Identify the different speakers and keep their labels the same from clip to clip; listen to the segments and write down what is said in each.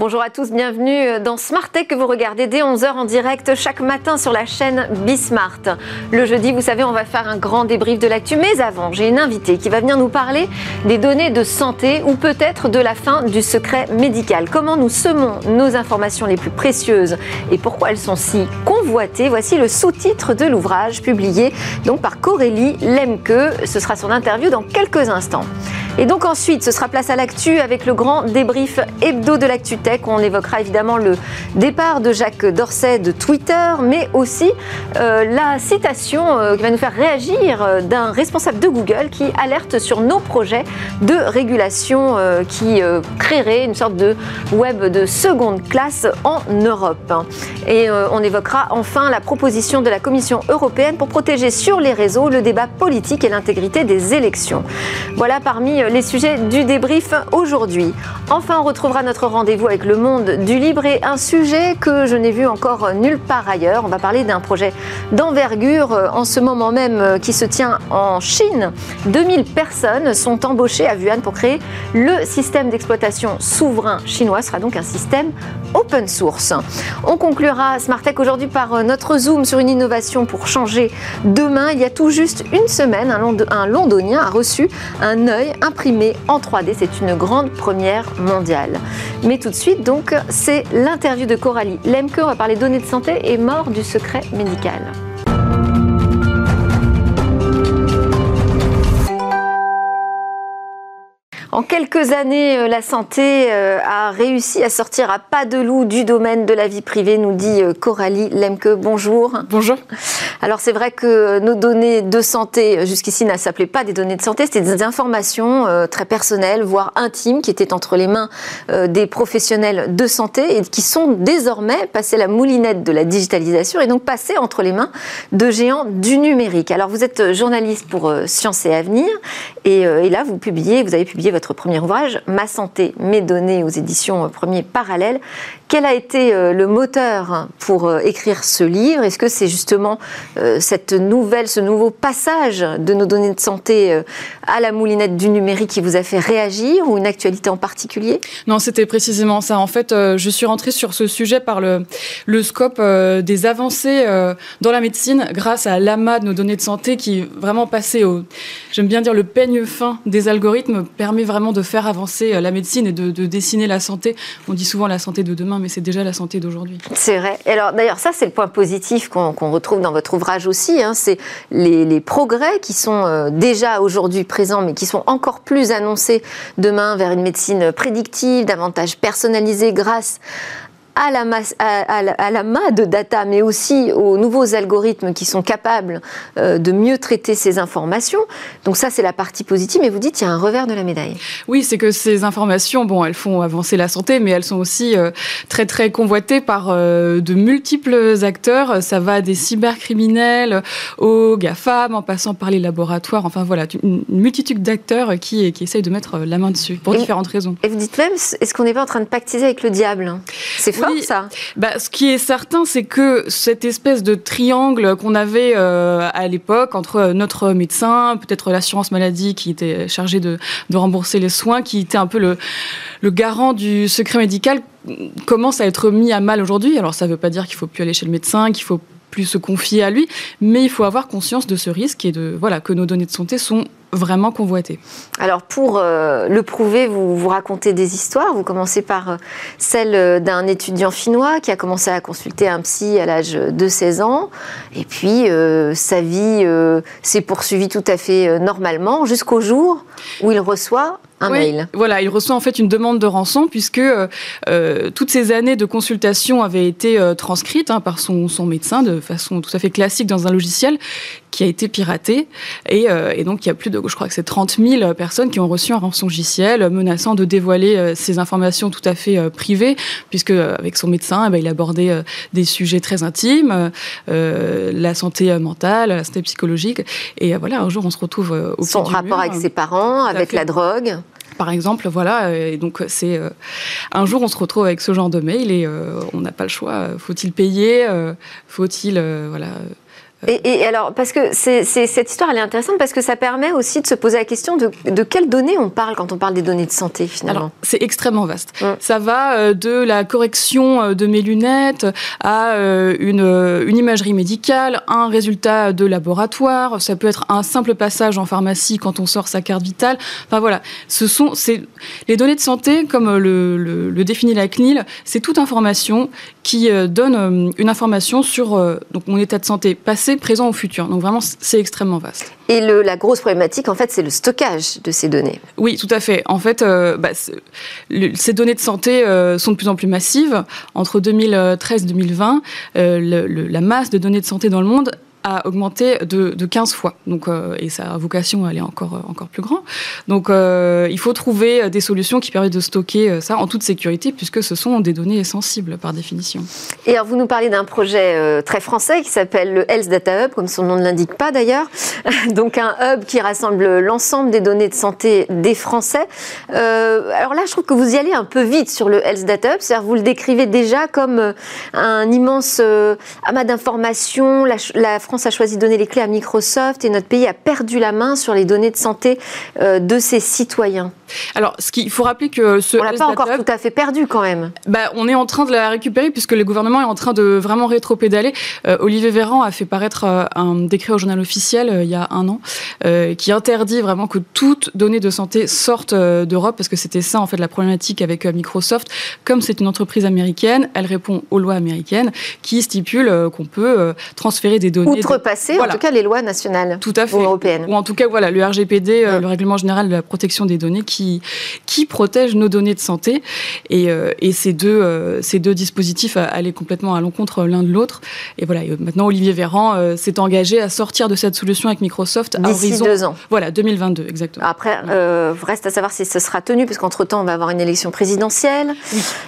Speaker 1: Bonjour à tous, bienvenue dans Smart Tech que vous regardez dès 11h en direct chaque matin sur la chaîne Bismart. Le jeudi, vous savez, on va faire un grand débrief de l'actu, mais avant, j'ai une invitée qui va venir nous parler des données de santé ou peut-être de la fin du secret médical. Comment nous semons nos informations les plus précieuses et pourquoi elles sont si convoitées? Voici le sous-titre de l'ouvrage publié donc par Corélie Lemke. Ce sera son interview dans quelques instants. Et donc ensuite, ce sera place à l'actu avec le grand débrief hebdo de l'actu tech. On évoquera évidemment le départ de Jacques Dorset de Twitter, mais aussi euh, la citation euh, qui va nous faire réagir euh, d'un responsable de Google qui alerte sur nos projets de régulation qui créerait une sorte de web de seconde classe en Europe. Et on évoquera enfin la proposition de la Commission européenne pour protéger sur les réseaux le débat politique et l'intégrité des élections. Voilà parmi les sujets du débrief aujourd'hui. Enfin, on retrouvera notre rendez-vous avec le monde du libre et un sujet que je n'ai vu encore nulle part ailleurs. On va parler d'un projet d'envergure euh, en ce moment même euh, qui se tient en Chine. 2000 personnes sont embauchées à Wuhan pour créer le système d'exploitation souverain chinois. Ce sera donc un système open source. On conclura Smart Tech aujourd'hui par euh, notre zoom sur une innovation pour changer demain. Il y a tout juste une semaine, un londonien a reçu un œil, imprimé en 3D. C'est une grande première mondiale. Mais tout de suite, donc, c'est l'interview de Coralie Lemke. On va parler données de santé et mort du secret médical. En quelques années, euh, la santé euh, a réussi à sortir à pas de loup du domaine de la vie privée, nous dit euh, Coralie Lemke. Bonjour.
Speaker 2: Bonjour.
Speaker 1: Alors c'est vrai que nos données de santé, jusqu'ici, ne s'appelaient pas des données de santé, c'était des informations très personnelles, voire intimes, qui étaient entre les mains des professionnels de santé et qui sont désormais passées la moulinette de la digitalisation et donc passées entre les mains de géants du numérique. Alors vous êtes journaliste pour Sciences et Avenir et, et là vous publiez, vous avez publié votre premier ouvrage, Ma santé, mes données aux éditions Premier Parallèle. Quel a été euh, le moteur pour euh, écrire ce livre? Est-ce que c'est justement euh, cette nouvelle, ce nouveau passage de nos données de santé à la moulinette du numérique qui vous a fait réagir ou une actualité en particulier?
Speaker 2: Non, c'était précisément ça. En fait, je suis rentrée sur ce sujet par le, scope des avancées dans la médecine grâce à l'amas de nos données de santé qui vraiment passé au, j'aime bien dire, le peigne fin des algorithmes permet vraiment de faire avancer la médecine et de dessiner la santé. On dit souvent la santé de demain mais c'est déjà la santé d'aujourd'hui.
Speaker 1: C'est vrai. alors d'ailleurs, ça c'est le point positif qu'on retrouve dans votre ouvrage aussi. Hein. c'est les, progrès qui sont euh, déjà aujourd'hui présents, mais qui sont encore plus annoncés demain vers une médecine prédictive, davantage personnalisée grâce à la, masse, à, la, main de data, mais aussi aux nouveaux algorithmes qui sont capables euh, de mieux traiter ces informations. Donc ça, c'est la partie positive. Mais vous dites, il y a un revers de la médaille.
Speaker 2: Oui, c'est que ces informations, bon, elles font avancer la santé, mais elles sont aussi euh, très, très convoitées par euh, de multiples acteurs. Ça va des cybercriminels aux GAFAM, en passant par les laboratoires. Enfin, voilà, une multitude d'acteurs qui, qui essayent de mettre la main dessus, pour différentes raisons.
Speaker 1: Et vous dites même, est-ce qu'on n'est pas en train de pactiser avec le diable C'est fort ça.
Speaker 2: Bah, ce qui est certain, c'est que cette espèce de triangle qu'on avait euh, à l'époque entre notre médecin, peut-être l'assurance maladie qui était chargée de, rembourser les soins, qui était un peu le, le garant du secret médical, commence à être mis à mal aujourd'hui. Alors ça ne veut pas dire qu'il faut plus aller chez le médecin, qu'il faut plus se confier à lui, mais il faut avoir conscience de ce risque et de voilà que nos données de santé sont vraiment convoité.
Speaker 1: Alors pour euh, le prouver, vous, vous racontez des histoires. Vous commencez par euh, celle euh, d'un étudiant finnois qui a commencé à consulter un psy à l'âge de 16 ans. Et puis sa vie s'est poursuivie tout à fait normalement jusqu'au jour où il reçoit un mail.
Speaker 2: Voilà, il reçoit en fait une demande de rançon puisque toutes ces années de consultation avaient été transcrites hein, par son, son, médecin de façon tout à fait classique dans un logiciel qui a été piraté. Et, et donc il y a plus de je crois que c'est 30 000 personnes qui ont reçu un rançongiciel menaçant de dévoiler euh, ces informations tout à fait euh, privées, puisque euh, avec son médecin, eh ben, il abordait des sujets très intimes, la santé mentale, la santé psychologique. Et voilà, un jour, on se retrouve au
Speaker 1: Son rapport avec ses parents, avec la drogue.
Speaker 2: Par exemple, voilà. Et donc, c'est un jour, on se retrouve avec ce genre de mail et on n'a pas le choix. Faut-il payer Faut-il, voilà
Speaker 1: et, alors, parce que cette histoire, elle est intéressante parce que ça permet aussi de se poser la question de, de quelles données on parle quand on parle des données de santé, finalement.
Speaker 2: C'est extrêmement vaste. Ça va euh, de la correction euh, de mes lunettes à euh, une, une, imagerie médicale, un résultat de laboratoire. Ça peut être un simple passage en pharmacie quand on sort sa carte vitale. Enfin voilà, ce sont les données de santé, comme le, le, le définit la CNIL, c'est toute information qui donne une information sur donc mon état de santé passé présent ou futur. Donc vraiment, c'est extrêmement vaste.
Speaker 1: Et le, la grosse problématique, en fait, c'est le stockage de ces données.
Speaker 2: Oui, tout à fait. En fait, euh, bah, ces données de santé euh, sont de plus en plus massives. Entre 2013 et 2020, euh, la masse de données de santé dans le monde a augmenté de, de 15 fois. Donc, euh, et sa vocation, elle est encore, euh, encore plus grande. Donc, euh, il faut trouver des solutions qui permettent de stocker ça en toute sécurité, puisque ce sont des données sensibles par définition.
Speaker 1: Et alors, vous nous parlez d'un projet très français qui s'appelle le Health Data Hub, comme son nom ne l'indique pas d'ailleurs. Donc, un hub qui rassemble l'ensemble des données de santé des Français. alors là, je trouve que vous y allez un peu vite sur le Health Data Hub. C'est-à-dire, vous le décrivez déjà comme un immense amas d'informations, la, France a choisi de donner les clés à Microsoft et notre pays a perdu la main sur les données de santé euh, de ses citoyens.
Speaker 2: Alors, ce qu'il faut rappeler que ce
Speaker 1: on l'a pas encore tout à fait perdu quand même.
Speaker 2: Bah, on est en train de la récupérer puisque le gouvernement est en train de vraiment rétro-pédaler. Euh, Olivier Véran a fait paraître euh, un décret au journal officiel il y a un an qui interdit vraiment que toute donnée de santé sorte d'Europe parce que c'était ça en fait la problématique avec Microsoft. Comme c'est une entreprise américaine, elle répond aux lois américaines qui stipulent qu'on peut transférer des données
Speaker 1: outrepasser, en tout cas, les lois nationales
Speaker 2: tout à fait.
Speaker 1: ou européennes.
Speaker 2: Ou en tout cas, voilà, le RGPD, euh, le Règlement général de la protection des données, qui, qui protège nos données de santé. Et, euh, et ces, deux, euh, ces deux dispositifs allaient complètement à l'encontre l'un de l'autre. Et voilà, maintenant, Olivier Véran s'est engagé à sortir de cette solution avec Microsoft
Speaker 1: à horizon. deux ans.
Speaker 2: Voilà, 2022, exactement.
Speaker 1: Après, reste à savoir si ce sera tenu, puisqu'entre-temps, on va avoir une élection présidentielle.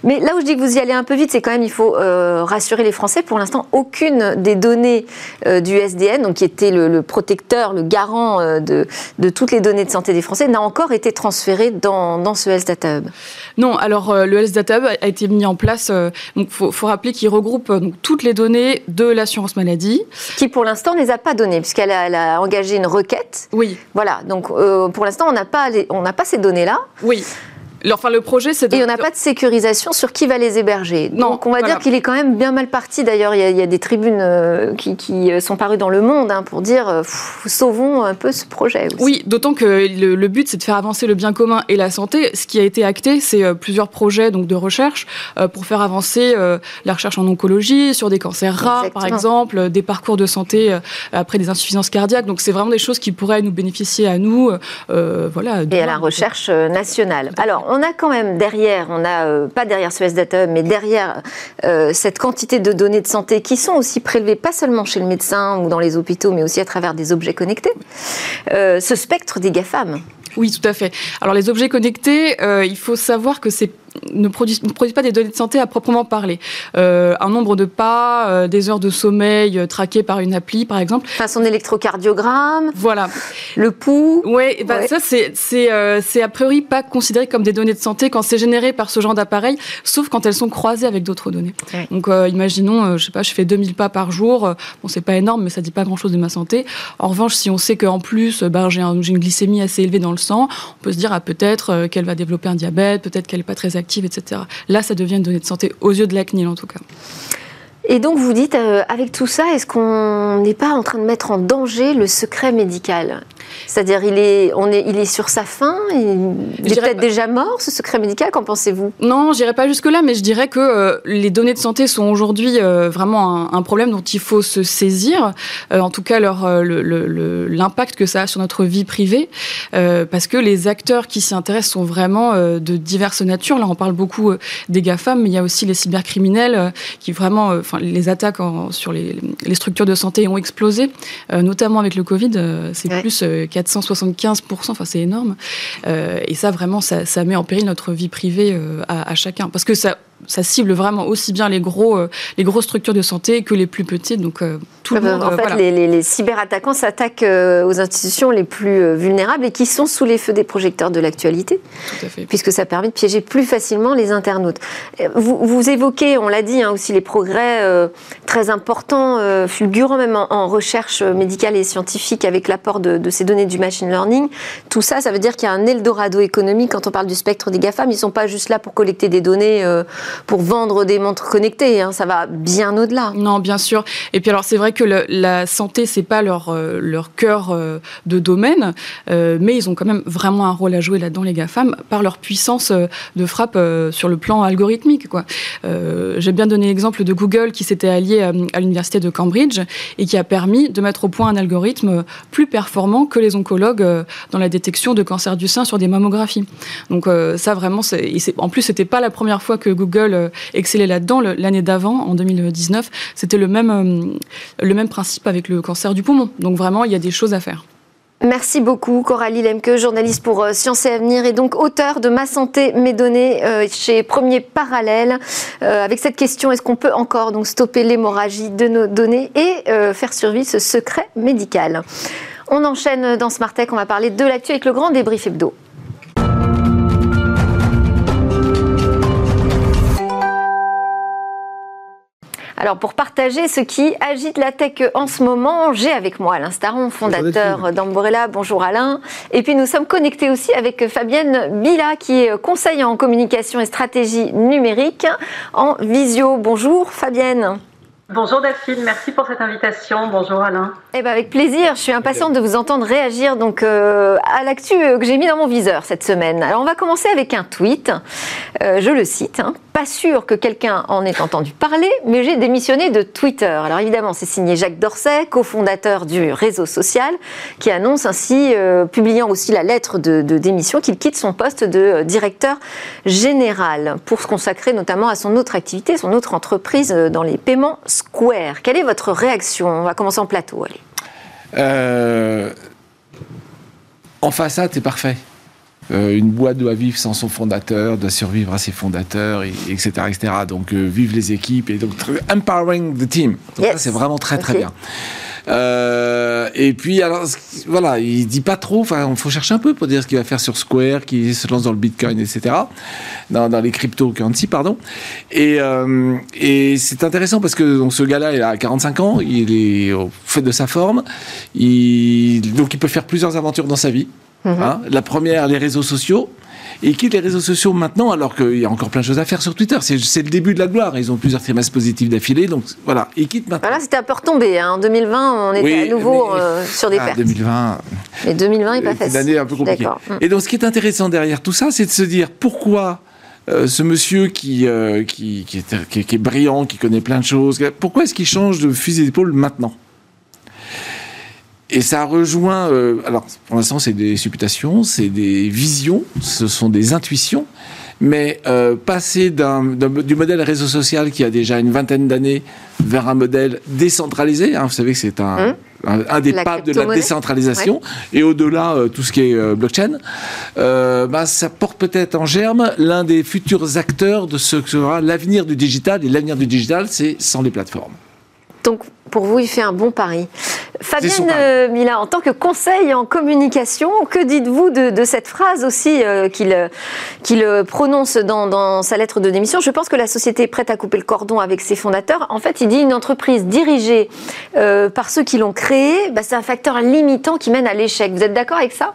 Speaker 1: Mais là où je dis que vous y allez un peu vite, c'est quand même, il faut rassurer les Français. Pour l'instant, aucune des données du SDN, donc qui était le, protecteur, le garant euh, de, de, toutes les données de santé des Français, n'a encore été transféré dans, dans ce Health Data Hub
Speaker 2: Non, alors euh, le Health Data Hub a été mis en place, euh, donc faut, faut rappeler qu'il regroupe donc, toutes les données de l'assurance maladie.
Speaker 1: Qui pour l'instant ne les a pas données, puisqu'elle a, a, engagé une requête.
Speaker 2: Oui.
Speaker 1: Voilà, donc pour l'instant on n'a pas, on n'a pas ces données-là.
Speaker 2: Oui. Enfin, le projet, c'est
Speaker 1: Et on n'a pas de sécurisation sur qui va les héberger. Non, Donc, on va dire qu'il est quand même bien mal parti. D'ailleurs, il, y, a des tribunes euh, qui, euh, sont parues dans le monde hein, pour dire euh, sauvons un peu ce projet. Aussi.
Speaker 2: Oui, d'autant que le, but, c'est de faire avancer le bien commun et la santé. Ce qui a été acté, c'est plusieurs projets donc, de recherche pour faire avancer la recherche en oncologie, sur des cancers rares, par exemple, des parcours de santé après des insuffisances cardiaques. Donc, c'est vraiment des choses qui pourraient nous bénéficier à nous. voilà,
Speaker 1: et à la recherche nationale. Alors, on a quand même derrière, on a euh, pas derrière ce S-Data, mais derrière euh, cette quantité de données de santé qui sont aussi prélevées pas seulement chez le médecin ou dans les hôpitaux, mais aussi à travers des objets connectés, euh, ce spectre des GAFAM.
Speaker 2: Oui, tout à fait. Alors les objets connectés, il faut savoir que c'est ne produisent, ne produisent, pas des données de santé à proprement parler. Euh, un nombre de pas, euh, des heures de sommeil euh, traquées par une appli, par exemple.
Speaker 1: Enfin, son électrocardiogramme.
Speaker 2: Voilà.
Speaker 1: Le pouls.
Speaker 2: Ouais, bah, ouais. ça, c'est, a priori pas considéré comme des données de santé quand c'est généré par ce genre d'appareil, sauf quand elles sont croisées avec d'autres données. Ouais. Donc, imaginons, je sais pas, je fais 2000 pas par jour. bon, c'est pas énorme, mais ça dit pas grand chose de ma santé. En revanche, si on sait qu'en plus, ben, j'ai, un, j'ai une glycémie assez élevée dans le sang, on peut se dire, ah, peut-être qu'elle va développer un diabète, peut-être qu'elle est pas très etc. Là, ça devient une donnée de santé aux yeux de la CNIL en tout cas.
Speaker 1: Et donc vous dites, euh, avec tout ça, est-ce qu'on n'est pas en train de mettre en danger le secret médical? C'est-à-dire, il est, on est, il est sur sa fin Il, est peut-être déjà mort, ce secret médical Qu'en pensez-vous?
Speaker 2: Non, j'irai pas jusque-là, mais je dirais que euh, les données de santé sont aujourd'hui euh, vraiment un, un, problème dont il faut se saisir. Euh, en tout cas, l'impact que ça a sur notre vie privée, parce que les acteurs qui s'y intéressent sont vraiment de diverses natures. Là, on parle beaucoup des GAFAM, mais il y a aussi les cybercriminels qui vraiment, enfin, les attaques en, sur les, les, structures de santé ont explosé, notamment avec le Covid. c'est plus 475%, enfin c'est énorme. Euh, et ça, vraiment, ça, met en péril notre vie privée euh, à, à, chacun. Parce que ça ça cible vraiment aussi bien les gros, les grosses structures de santé que les plus petites. Donc tout le
Speaker 1: ah ben,
Speaker 2: monde.
Speaker 1: En fait, les, les, cyberattaquants s'attaquent aux institutions les plus vulnérables et qui sont sous les feux des projecteurs de l'actualité. Puisque ça permet de piéger plus facilement les internautes. Vous, vous évoquez, on l'a dit, hein, aussi les progrès très importants, fulgurants même en, recherche médicale et scientifique avec l'apport de, de ces données du machine learning. Tout ça, ça veut dire qu'il y a un Eldorado économique quand on parle du spectre des GAFAM. Ils ne sont pas juste là pour collecter des données, euh, pour vendre des montres connectées. Hein. Ça va bien au-delà.
Speaker 2: Non, bien sûr. Et puis alors, c'est vrai que la santé, c'est pas leur, euh, leur cœur euh, de domaine, mais ils ont quand même vraiment un rôle à jouer là-dedans, les GAFAM, par leur puissance de frappe sur le plan algorithmique. J'ai bien donné l'exemple de Google qui s'était allié à l'université de Cambridge et qui a permis de mettre au point un algorithme plus performant que les oncologues dans la détection de cancer du sein sur des mammographies. Donc euh, ça vraiment, en plus c'était pas la première fois que Google euh, excellait là-dedans. L'année d'avant, en 2019, c'était le même, euh, le même principe avec le cancer du poumon. Donc vraiment, il y a des choses à faire.
Speaker 1: Merci beaucoup Coralie Lemke, journaliste pour Sciences et Avenir et donc auteur de Ma santé, mes données chez Premier Parallèle. avec cette question, est-ce qu'on peut encore donc stopper l'hémorragie de nos données et faire survivre ce secret médical? On enchaîne dans Smart Tech, on va parler de l'actu avec le grand débrief hebdo. Alors pour partager ce qui agite la tech en ce moment, j'ai avec moi Alain Staron, fondateur d'Amborella. Bonjour Alain. Et puis nous sommes connectés aussi avec Fabienne Bila qui est conseillère en communication et stratégie numérique en visio. Bonjour Fabienne.
Speaker 3: Bonjour Delphine, merci pour cette invitation. Bonjour Alain.
Speaker 1: Eh ben avec plaisir, je suis impatiente de vous entendre réagir donc euh, à l'actu que j'ai mis dans mon viseur cette semaine. Alors on va commencer avec un tweet, euh, je le cite, hein. Pas sûr que quelqu'un en ait entendu parler, mais j'ai démissionné de Twitter. Alors évidemment c'est signé Jacques Dorset, cofondateur du réseau social, qui annonce ainsi, publiant aussi la lettre de, démission, qu'il quitte son poste de directeur général pour se consacrer notamment à son autre activité, son autre entreprise dans les paiements Square. Quelle est votre réaction? On va commencer en plateau, allez.
Speaker 4: Euh, en façade, c'est parfait. Euh, une boîte doit vivre sans son fondateur, doit survivre à ses fondateurs, etc., etc. Donc, euh, vive les équipes et donc empowering the team. Donc c'est vraiment très très bien. Euh, et puis, alors, voilà, il dit pas trop. Enfin, il faut chercher un peu pour dire ce qu'il va faire sur Square, qui se lance dans le Bitcoin, etc. Dans, dans les cryptocurrencies, pardon. Et, euh, et c'est intéressant parce que donc, ce gars-là, il a 45 ans, il est au fait de sa forme. Il, donc, il peut faire plusieurs aventures dans sa vie. Mm-hmm. Hein. La première, les réseaux sociaux et quitte les réseaux sociaux maintenant alors qu'il y a encore plein de choses à faire sur Twitter. C'est le début de la gloire. Ils ont plusieurs trimestres positifs d'affilée. Donc voilà, il quitte maintenant.
Speaker 1: Voilà, c'était un peu retombé. Hein. En 2020, on était à nouveau euh, sur des ah, pertes.
Speaker 4: 2020.
Speaker 1: Mais 2020 n'est pas facile.
Speaker 4: Une année un peu compliquée. Et donc ce qui est intéressant derrière tout ça, c'est de se dire pourquoi. Euh, ce monsieur qui, euh, qui, qui, est, qui, est, brillant, qui connaît plein de choses, pourquoi est-ce qu'il change de fusil d'épaule maintenant? Et ça rejoint, euh, alors pour l'instant c'est des supputations, c'est des visions, ce sont des intuitions, mais euh, passer du modèle réseau social qui a déjà une vingtaine d'années vers un modèle décentralisé, hein, vous savez que c'est un, hum. un, des papes de la décentralisation, et au-delà euh, tout ce qui est blockchain, bah, ça porte peut-être en germe l'un des futurs acteurs de ce que sera l'avenir du digital, et l'avenir du digital c'est sans les plateformes.
Speaker 1: Donc pour vous, il fait un bon pari. Fabienne euh, Mila, en tant que conseil en communication, que dites-vous de, cette phrase aussi euh, qu'il prononce dans, sa lettre de démission? Je pense que la société est prête à couper le cordon avec ses fondateurs. En fait, il dit une entreprise dirigée euh, par ceux qui l'ont créée, bah, c'est un facteur limitant qui mène à l'échec. Vous êtes d'accord avec ça?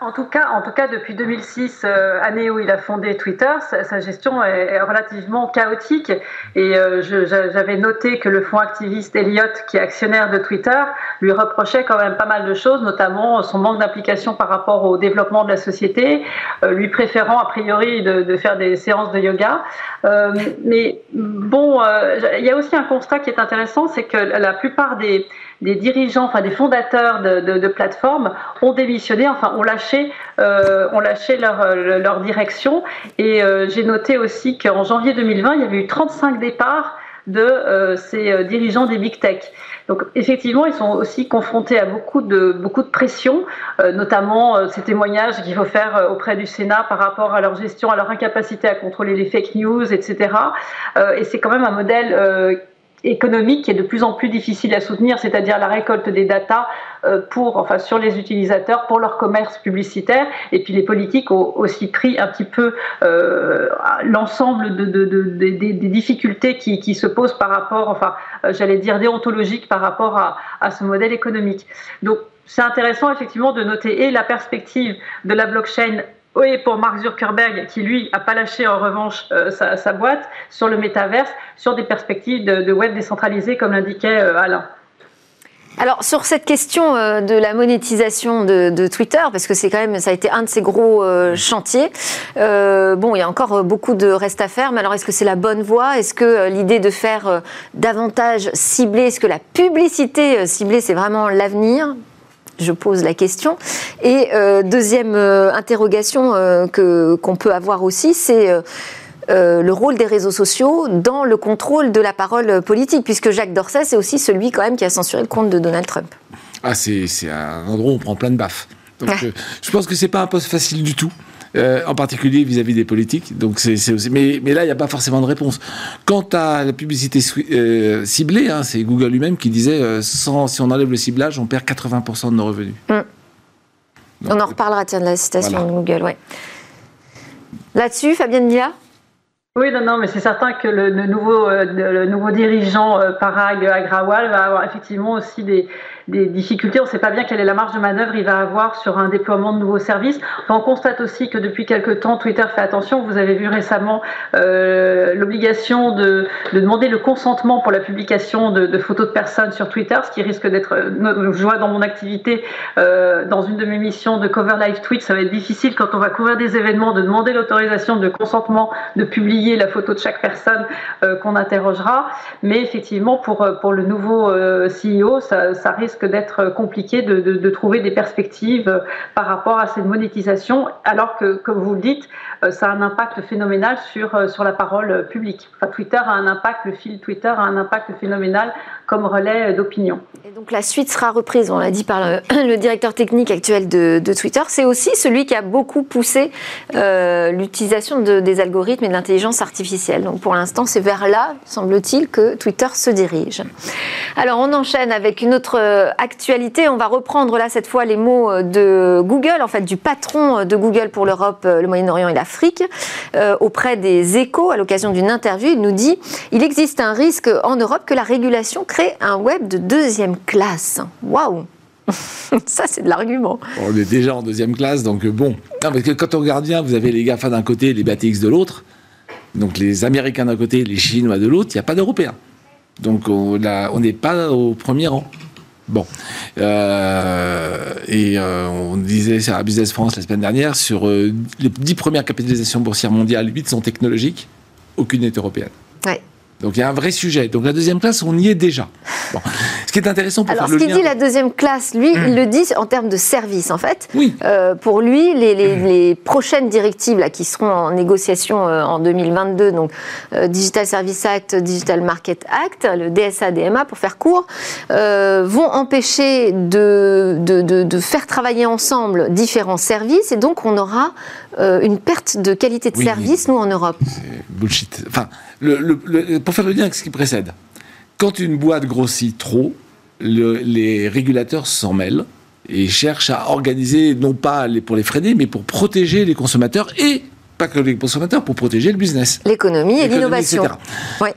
Speaker 3: En tout cas, en tout cas, depuis 2006, euh, année où il a fondé Twitter, sa, gestion est, relativement chaotique. Et euh, j'avais noté que le fonds activiste Elliott, qui est actionnaire de Twitter, lui reprochait quand même pas mal de choses, notamment son manque d'implication par rapport au développement de la société, euh, lui préférant a priori de, de, faire des séances de yoga. mais bon, il y a aussi un constat qui est intéressant, c'est que la plupart des des dirigeants, enfin des fondateurs de, plateformes ont démissionné, enfin ont lâché, euh, ont lâché leur, euh, direction. Et euh, j'ai noté aussi qu'en janvier 2020, il y avait eu 35 départs de ces dirigeants des big tech. Donc effectivement, ils sont aussi confrontés à beaucoup de beaucoup de pression, notamment ces témoignages qu'il faut faire auprès du Sénat par rapport à leur gestion, à leur incapacité à contrôler les fake news, etc. et c'est quand même un modèle économique qui est de plus en plus difficile à soutenir, c'est-à-dire la récolte des datas euh, pour, enfin, sur les utilisateurs pour leur commerce publicitaire. Et puis les politiques ont aussi pris un petit peu euh, l'ensemble de, de, de, des difficultés qui, qui, se posent par rapport, enfin, euh, j'allais dire déontologiques par rapport à, à ce modèle économique. Donc c'est intéressant effectivement de noter et la perspective de la blockchain oui, pour Mark Zuckerberg, qui lui n'a pas lâché en revanche euh, sa, boîte sur le métaverse, sur des perspectives de, web décentralisé, comme l'indiquait euh, Alain.
Speaker 1: Alors sur cette question euh, de la monétisation de, Twitter, parce que c'est quand même ça a été un de ces gros chantiers. bon, il y a encore beaucoup de reste à faire, mais alors est-ce que c'est la bonne voie? Est-ce que l'idée de faire davantage ciblé, est-ce que la publicité ciblée c'est vraiment l'avenir? Je pose la question. Et euh, deuxième euh, interrogation euh, que qu'on peut avoir aussi, c'est le rôle des réseaux sociaux dans le contrôle de la parole politique, puisque Jacques Dorset, c'est aussi celui quand même qui a censuré le compte de Donald Trump.
Speaker 4: Ah, c'est un endroit où on prend plein de baffes. Donc, je pense que c'est pas un poste facile du tout. Euh, en particulier vis-à-vis des politiques. Donc c'est, mais, mais, là, il n'y a pas forcément de réponse. Quant à la publicité euh, ciblée, hein, c'est Google lui-même qui disait euh, sans, si on enlève le ciblage, on perd 80% de nos revenus.
Speaker 1: Mm. on en reparlera, tiens, de la citation de Google. Ouais. Là-dessus, Fabienne Mila
Speaker 3: oui, non, non, mais c'est certain que le, nouveau, le nouveau dirigeant Parag Agrawal va avoir effectivement aussi des, des difficultés. On ne sait pas bien quelle est la marge de manœuvre il va avoir sur un déploiement de nouveaux services. On constate aussi que depuis quelques temps, Twitter fait attention. Vous avez vu récemment euh, l'obligation de, de, demander le consentement pour la publication de, photos de personnes sur Twitter, ce qui risque d'être, euh, je vois dans mon activité, euh, dans une de mes missions de cover live tweet, ça va être difficile quand on va couvrir des événements de demander l'autorisation de consentement de publier la photo de chaque personne qu'on interrogera. Mais effectivement, pour, pour le nouveau CEO, ça risque d'être compliqué de, trouver des perspectives euh, par rapport à cette monétisation, alors que, comme vous le dites, euh, ça a un impact phénoménal sur, euh, sur la parole publique. Twitter a un impact, le fil Twitter a un impact phénoménal comme relais d'opinion.
Speaker 1: Et donc la suite sera reprise, on l'a dit par le, directeur technique actuel de, Twitter. C'est aussi celui qui a beaucoup poussé l'utilisation de, des algorithmes et de l'intelligence artificielle. Donc pour l'instant, c'est vers là, semble-t-il, que Twitter se dirige. Alors on enchaîne avec une autre actualité. On va reprendre là cette fois les mots euh, de Google, en fait du patron euh, de Google pour l'Europe, euh, le Moyen-Orient et l'Afrique, auprès des échos à l'occasion d'une interview. Il nous dit il existe un risque en Europe que la régulation crée un web de deuxième classe. Waouh ça, c'est de l'argument.
Speaker 4: On est déjà en deuxième classe, donc bon. Non, parce que quand on regarde bien, vous avez les GAFA d'un côté et les BATX de l'autre. Donc les Américains d'un côté les Chinois de l'autre, il n'y a pas d'Européens. Donc on n'est pas au premier rang. Bon. Euh, et euh, on disait sur la Business France la semaine dernière, sur euh, les dix premières capitalisations boursières mondiales, huit sont technologiques, aucune n'est européenne.
Speaker 1: Ouais.
Speaker 4: Donc il y a un vrai sujet. Donc la deuxième classe, on y est déjà. Bon. Ce qui est intéressant pour
Speaker 1: Alors,
Speaker 4: ce
Speaker 1: qu'il dit la deuxième classe, lui, il hmm. le dit en termes de service, en fait.
Speaker 4: Oui.
Speaker 1: Euh, pour lui, les, les, hmm. les, prochaines directives là, qui seront en négociation euh, en 2022, donc euh, Digital Service Act, Digital Market Act, le DSA-DMA, pour faire court, vont empêcher de, de, de, de, faire travailler ensemble différents services, et donc on aura euh, une perte de qualité de service, nous, en Europe.
Speaker 4: Bullshit. Enfin, le, pour faire le lien avec ce qui précède, quand une boîte grossit trop, les régulateurs s'en mêlent et cherchent à organiser, non pas pour les freiner, mais pour protéger les consommateurs et pas que les consommateurs, pour protéger le business.
Speaker 1: L'économie et l'innovation.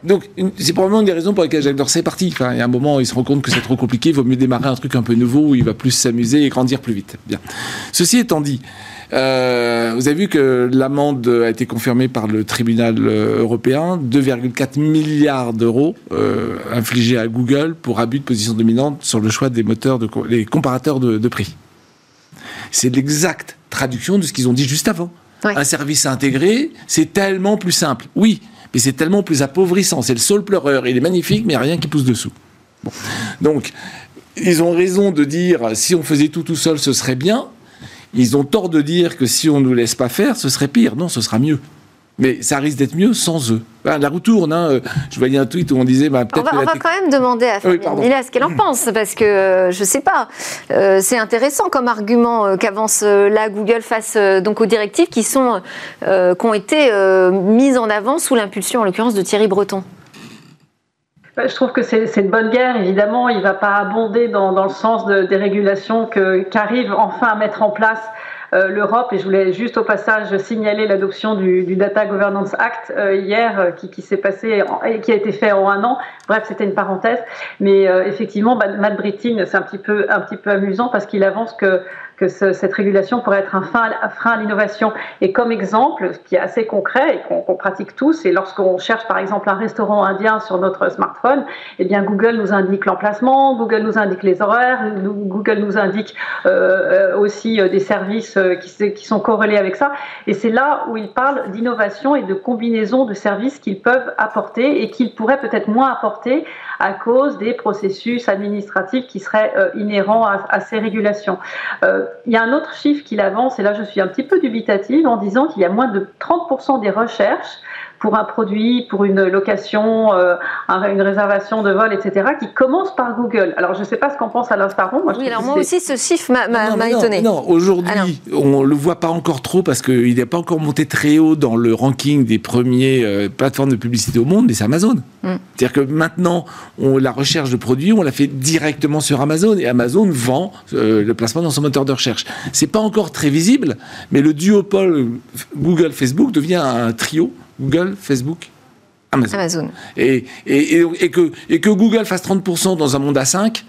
Speaker 4: Donc, c'est probablement une des raisons pour lesquelles Jacques Dorsey est parti. Enfin, il y a un moment, il se rend compte que c'est trop compliqué, il vaut mieux démarrer un truc un peu nouveau où il va plus s'amuser et grandir plus vite. Bien. Ceci étant dit, euh, vous avez vu que l'amende a été confirmée par le tribunal euh, européen, 2,4 milliards d'euros euh, infligés à Google pour abus de position dominante sur le choix des moteurs, de, les comparateurs de, prix. C'est l'exacte traduction de ce qu'ils ont dit juste avant. Un service intégré, c'est tellement plus simple. Oui, mais c'est tellement plus appauvrissant. C'est le sol pleureur. Il est magnifique, mais il n'y a rien qui pousse dessous. Donc, ils ont raison de dire si on faisait tout tout seul, ce serait bien. Ils ont tort de dire que si on ne nous laisse pas faire, ce serait pire. Non, ce sera mieux. Mais ça risque d'être mieux sans eux. la roue tourne. Hein. Je voyais un tweet où on disait bah,
Speaker 1: peut-être. On va, quand même demander à Fabien ce qu'elle en pense, parce que euh, je ne sais pas. Euh, c'est intéressant comme argument euh, qu'avance là Google face donc aux directives qui, sont, qui ont été mises en avant sous l'impulsion, en l'occurrence, de Thierry Breton.
Speaker 3: Bah, je trouve que c'est une bonne guerre, évidemment. Il ne va pas abonder dans, le sens de, des régulations qu'arrive enfin à mettre en place l'Europe. Et je voulais juste au passage signaler l'adoption du, Data Governance Act euh, hier, euh, qui, s'est passé et qui a été fait en un an. Bref, c'était une parenthèse. Mais effectivement, Matt Britting, c'est un petit peu un petit peu amusant parce qu'il avance que que cette régulation pourrait être un frein, à l'innovation. Et comme exemple, ce qui est assez concret et qu'on pratique tous, c'est lorsqu'on cherche par exemple un restaurant indien sur notre smartphone, eh bien Google nous indique l'emplacement, Google nous indique les horaires, Google nous indique euh, aussi euh, des services euh, qui, sont corrélés avec ça. Et c'est là où il parle d'innovation et de combinaison de services qu'ils peuvent apporter et qu'ils pourraient peut-être moins apporter à cause des processus administratifs qui seraient euh, inhérents à, ces régulations. Euh, il y a un autre chiffre qu'il avance, et là je suis un petit peu dubitative, en disant qu'il y a moins de 30% des recherches pour un produit, pour une location, euh, une réservation de vol, etc., qui commence par Google. Alors, je ne sais pas ce qu'en pense Alain Staron.
Speaker 1: Moi, oui, alors moi aussi, ce chiffre m'a étonné.
Speaker 4: Non, aujourd'hui, on ne le voit pas encore trop parce qu'il n'est pas encore monté très haut dans le ranking des premiers euh, plateformes de publicité au monde, mais c'est Amazon. Hmm. C'est-à-dire que maintenant, on, la recherche de produits, on la fait directement sur Amazon et Amazon vend euh, le placement dans son moteur de recherche. C'est pas encore très visible, mais le duopole Google-Facebook devient un trio Google, Facebook, Amazon. Et, et, que, et que Google fasse 30% dans un monde à 5,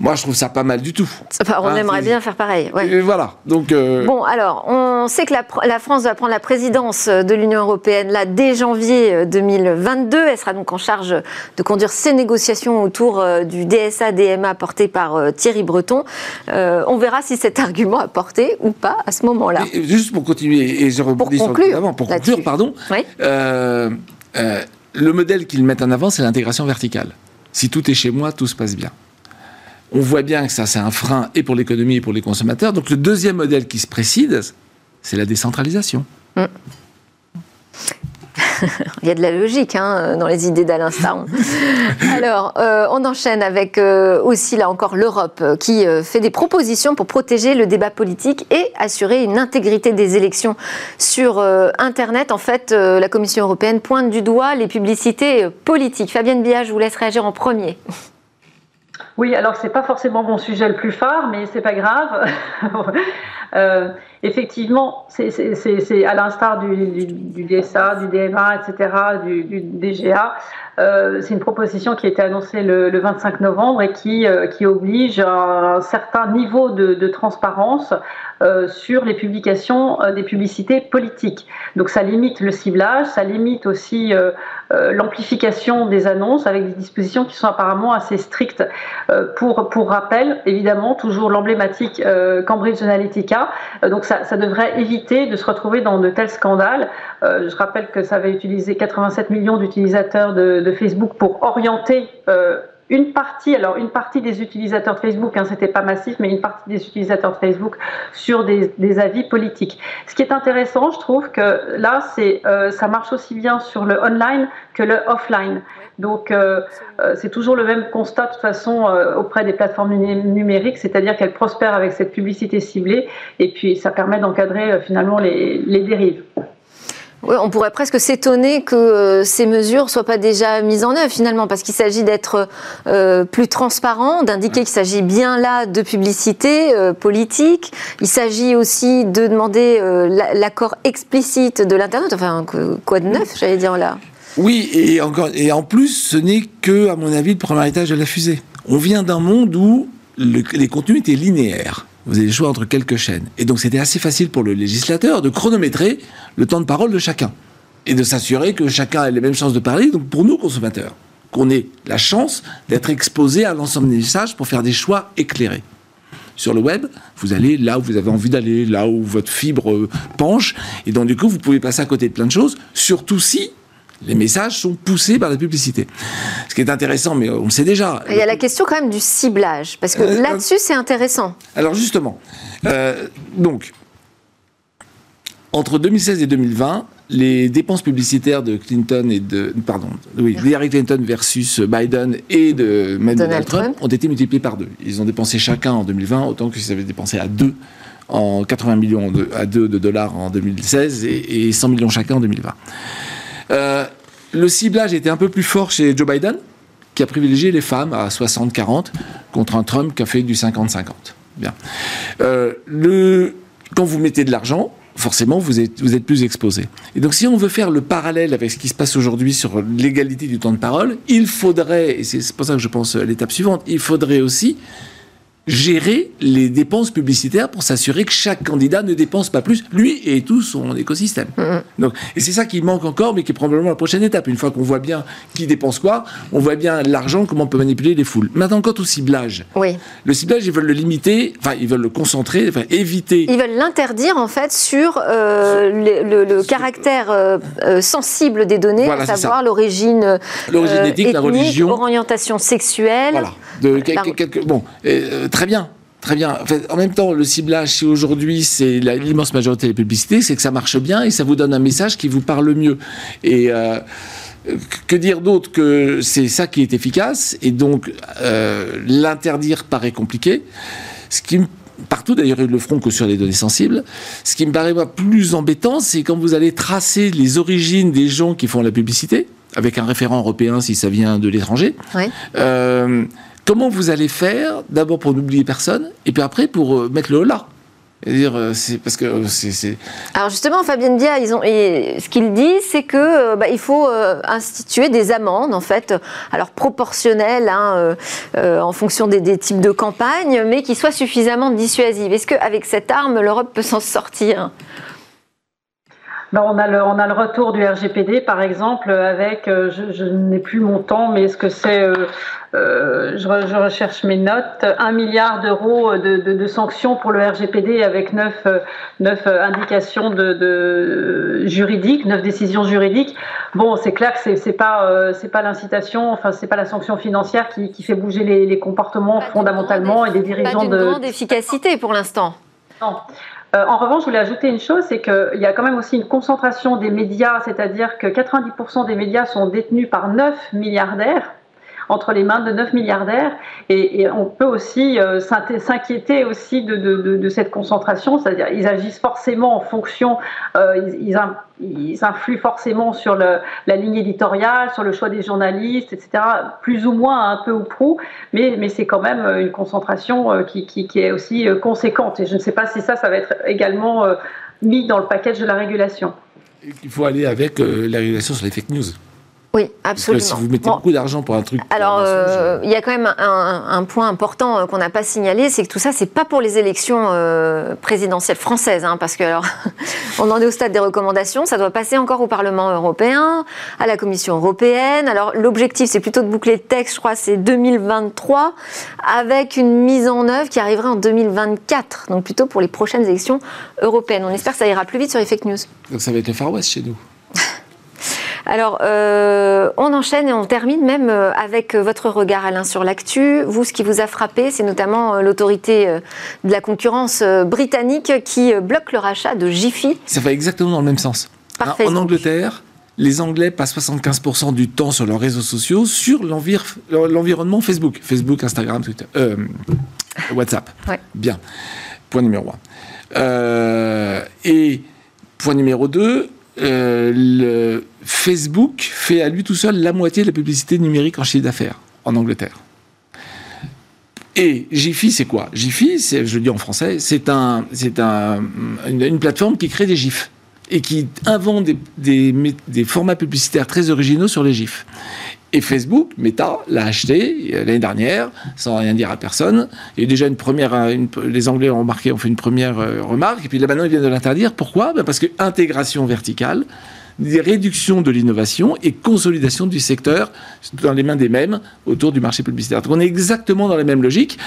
Speaker 4: moi, je trouve ça pas mal du tout.
Speaker 1: on hein, aimerait bien faire pareil.
Speaker 4: Et voilà. Donc. Euh,
Speaker 1: bon, alors, on sait que la, France va prendre la présidence de l'Union européenne là dès janvier 2022. Euh, Elle sera donc en charge de conduire ces négociations autour euh, du DSA-DMA porté par Thierry Breton. on verra si cet argument a porté ou pas à ce moment-là.
Speaker 4: Juste pour continuer et je rebondis
Speaker 1: pour conclure,
Speaker 4: sur pour conclure, pardon. le modèle qu'ils mettent en avant, c'est l'intégration verticale. Si tout est chez moi, tout se passe bien. On voit bien que ça, c'est un frein et pour l'économie et pour les consommateurs. Donc le deuxième modèle qui se précise, c'est la décentralisation. Mm.
Speaker 1: Il y a de la logique hein, dans les idées d'Alain Staron. Alors, euh, on enchaîne avec euh, aussi, là encore, l'Europe euh, qui fait des propositions pour protéger le débat politique et assurer une intégrité des élections sur Internet. En fait, la Commission européenne pointe du doigt les publicités politiques. Fabienne Biage, je vous laisse réagir en premier.
Speaker 3: Oui, alors c'est pas forcément mon sujet le plus phare, mais c'est pas grave. euh, effectivement, c'est à l'instar du, DSA, du DMA, etc., du, DGA. Euh, c'est une proposition qui a été annoncée le, le 25 novembre et qui, euh, oblige un certain niveau de, transparence euh, sur les publications des publicités politiques. Donc ça limite le ciblage, ça limite aussi l'amplification des annonces avec des dispositions qui sont apparemment assez strictes. pour, pour rappel, évidemment, toujours l'emblématique Cambridge Analytica. donc ça, devrait éviter de se retrouver dans de tels scandales. je rappelle que ça avait utilisé 87 millions d'utilisateurs de, Facebook pour orienter une partie, alors une partie des utilisateurs de Facebook, hein, c'était pas massif, mais une partie des utilisateurs de Facebook sur des, avis politiques. Ce qui est intéressant, je trouve que là, euh, ça marche aussi bien sur le online que le offline. Donc, euh, euh c'est toujours le même constat de toute façon euh, auprès des plateformes numériques, c'est-à-dire qu'elles prospèrent avec cette publicité ciblée, et puis ça permet d'encadrer finalement les, les dérives.
Speaker 1: Oui, on pourrait presque s'étonner que ces mesures soient pas déjà mises en œuvre finalement, parce qu'il s'agit d'être plus transparent, d'indiquer qu'il s'agit bien là de publicité politique. Il s'agit aussi de demander l'accord explicite de l'internet. Enfin, quoi de neuf, j'allais dire là?
Speaker 4: Oui, et encore, et en plus, ce n'est que, à mon avis, le premier étage de la fusée. On vient d'un monde où les contenus étaient linéaires. Vous avez le choix entre quelques chaînes. Et donc c'était assez facile pour le législateur de chronométrer le temps de parole de chacun. Et de s'assurer que chacun ait les mêmes chances de parler, donc pour nous consommateurs, qu'on ait la chance d'être exposé à l'ensemble des messages pour faire des choix éclairés. Sur le web, vous allez là où vous avez envie d'aller, là où votre fibre euh, penche, et donc du coup vous pouvez passer à côté de plein de choses, surtout si les messages sont poussés par la publicité. Ce qui est intéressant, mais on le sait déjà.
Speaker 1: Il y a la question quand même du ciblage, parce que euh, là-dessus, c'est intéressant.
Speaker 4: Alors justement, euh, donc, entre 2016 et 2020, les dépenses publicitaires de Clinton et de pardon, oui, Hillary Clinton versus Biden et de Donald, Trump, ont été multipliés par deux. Ils ont dépensé chacun en 2020 autant qu'ils avaient dépensé à deux en 80 millions de, à deux de dollars en 2016 et, 100 millions chacun en 2020. Euh, le ciblage était un peu plus fort chez Joe Biden, qui a privilégié les femmes à 60-40 contre un Trump qui a fait du 50-50. Bien. Euh, quand vous mettez de l'argent, forcément, vous êtes, vous êtes plus exposé. Et donc, si on veut faire le parallèle avec ce qui se passe aujourd'hui sur l'égalité du temps de parole, il faudrait, et c'est pour ça que je pense à l'étape suivante, il faudrait aussi gérer les dépenses publicitaires pour s'assurer que chaque candidat ne dépense pas plus, lui et tout son écosystème. Donc, et c'est ça qui manque encore, mais qui est probablement la prochaine étape. Une fois qu'on voit bien qui dépense quoi, on voit bien l'argent, comment on peut manipuler les foules. Maintenant, quant au ciblage,
Speaker 1: oui.
Speaker 4: le ciblage, ils veulent le limiter, enfin, ils veulent le concentrer, enfin, éviter.
Speaker 1: Ils veulent l'interdire, en fait, sur euh, le, caractère euh, euh, sensible des données, à savoir l'origine ethnique, la religion, orientation sexuelle.
Speaker 4: Voilà. De, bon, très bien. Très bien. En, même temps, le ciblage, si aujourd'hui c'est l'immense majorité des publicités, c'est que ça marche bien et ça vous donne un message qui vous parle mieux. Et euh, que dire d'autre que c'est ça qui est efficace et donc euh, l'interdire paraît compliqué. Ce qui partout d'ailleurs ils le feront que sur les données sensibles. Ce qui me paraît plus embêtant, c'est quand vous allez tracer les origines des gens qui font la publicité avec un référent européen si ça vient de l'étranger.
Speaker 1: Oui.
Speaker 4: Euh, comment vous allez faire, d'abord pour n'oublier personne, et puis après pour euh, mettre le là dire, euh, c'est parce que euh, c'est.
Speaker 1: Alors justement, Fabienne Dia, ils ont, ce qu'ils disent, c'est que bah, il faut instituer des amendes, en fait, alors proportionnelles hein, en fonction des, des, types de campagnes, mais qui soient suffisamment dissuasives. Est-ce qu'avec cette arme, l'Europe peut s'en sortir?
Speaker 3: Ben, on, a le, on a le retour du RGPD, par exemple, avec, je, je n'ai plus mon temps, mais est-ce que c'est euh, je, je, recherche mes notes, un milliard d'euros de, de, de, sanctions pour le RGPD avec neuf, neuf indications de, de juridiques, neuf décisions juridiques. Bon, c'est clair que c'est, c'est pas euh, c'est pas l'incitation, enfin c'est pas la sanction financière qui, qui fait bouger les, les comportements fondamentalement et des dirigeants
Speaker 1: pas de grande efficacité pour l'instant.
Speaker 3: Non. Euh, en revanche, je voulais ajouter une chose, c'est qu'il y a quand même aussi une concentration des médias, c'est-à-dire que 90% des médias sont détenus par 9 milliardaires entre les mains de 9 milliardaires. Et, on peut aussi euh, s'inquiéter aussi de, cette concentration, c'est-à-dire ils agissent forcément en fonction, euh, ils, influent forcément sur la ligne éditoriale, sur le choix des journalistes, etc., plus ou moins un peu ou prou, mais, c'est quand même une concentration euh, qui, qui, qui, est aussi conséquente. Et je ne sais pas si ça, ça va être également mis dans le package de la régulation.
Speaker 4: Il faut aller avec la régulation sur les fake news.
Speaker 1: Oui, absolument.
Speaker 4: si vous mettez beaucoup d'argent pour un truc.
Speaker 1: Alors, euh, il y a quand même un, point important euh, qu'on n'a pas signalé, c'est que tout ça, c'est pas pour les élections euh, présidentielles françaises, hein, parce que alors, on en est au stade des recommandations, ça doit passer encore au Parlement européen, à la Commission européenne. Alors, l'objectif, c'est plutôt de boucler le texte, je crois, c'est 2023, avec une mise en œuvre qui arriverait en 2024, donc plutôt pour les prochaines élections européennes. On espère que ça ira plus vite sur les fake news.
Speaker 4: Donc, ça va être le Far West chez nous.
Speaker 1: Alors, euh, on enchaîne et on termine même euh, avec euh, votre regard, Alain, sur l'actu. Vous, ce qui vous a frappé, c'est notamment l'autorité de la concurrence britannique qui bloque le rachat de Jiffy.
Speaker 4: Ça va exactement dans le même sens. en Angleterre, les Anglais passent 75% du temps sur leurs réseaux sociaux sur l'environnement Facebook. Facebook, Instagram, Twitter, WhatsApp. Bien. Point numéro 1. et point numéro 2, le Facebook fait à lui tout seul la moitié de la publicité numérique en chiffre d'affaires en Angleterre. Et Jiffy, c'est quoi? Jiffy, je le dis en français, c'est un, un, une, plateforme qui crée des GIFs et qui invente des, des, formats publicitaires très originaux sur les GIFs. Et Facebook, Meta, l'a acheté euh, l'année dernière, sans rien dire à personne. Eu déjà une première, les Anglais ont remarqué, ont fait une première euh, remarque, et puis là maintenant ils viennent de l'interdire. Pourquoi? Ben Parce que intégration verticale, des réductions de l'innovation et consolidation du secteur dans les mains des mêmes autour du marché publicitaire. Donc on est exactement dans la même logique.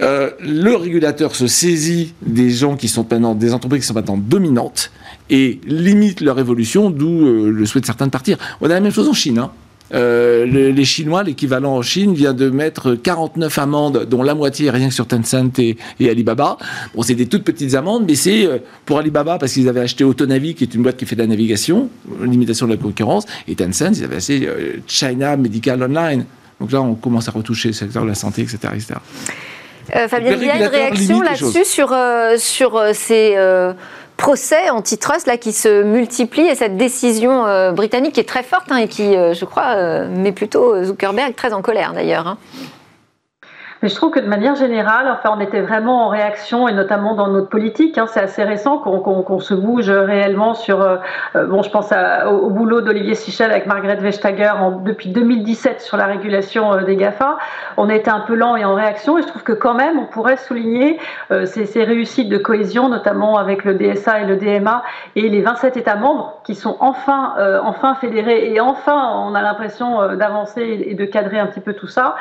Speaker 4: Euh, le régulateur se saisit des gens qui sont maintenant, des entreprises qui sont maintenant dominantes et limite leur évolution, d'où euh, le souhait de certains de partir. On a la même chose en Chine. Hein. Euh, les Chinois, l'équivalent en Chine, vient de mettre 49 amendes, dont la moitié rien que sur Tencent et, Alibaba. Bon, c'est des toutes petites amendes, mais c'est euh, pour Alibaba parce qu'ils avaient acheté Autonavi, qui est une boîte qui fait de la navigation, limitation de la concurrence, et Tencent, ils avaient acheté China Medical Online. Donc là, on commence à retoucher le secteur de la santé, etc. etc.
Speaker 1: Euh, Fabien, il y a une réaction là-dessus sur, euh, sur euh, ces procès antitrust là, qui se multiplient et cette décision britannique qui est très forte hein, et qui, je crois, met plutôt Zuckerberg très en colère d'ailleurs. Hein.
Speaker 3: Mais je trouve que de manière générale, enfin, on était vraiment en réaction, et notamment dans notre politique. Hein, c'est assez récent qu'on se bouge réellement sur. Euh, euh, bon, je pense au, boulot d'Olivier Sichel avec Margaret Vestager depuis 2017 sur la régulation euh, des GAFA. On était un peu lent et en réaction, et je trouve que quand même, on pourrait souligner ces, ces, réussites de cohésion, notamment avec le DSA et le DMA et les 27 États membres qui sont enfin, enfin fédérés et enfin, on a l'impression d'avancer et de cadrer un petit peu tout ça.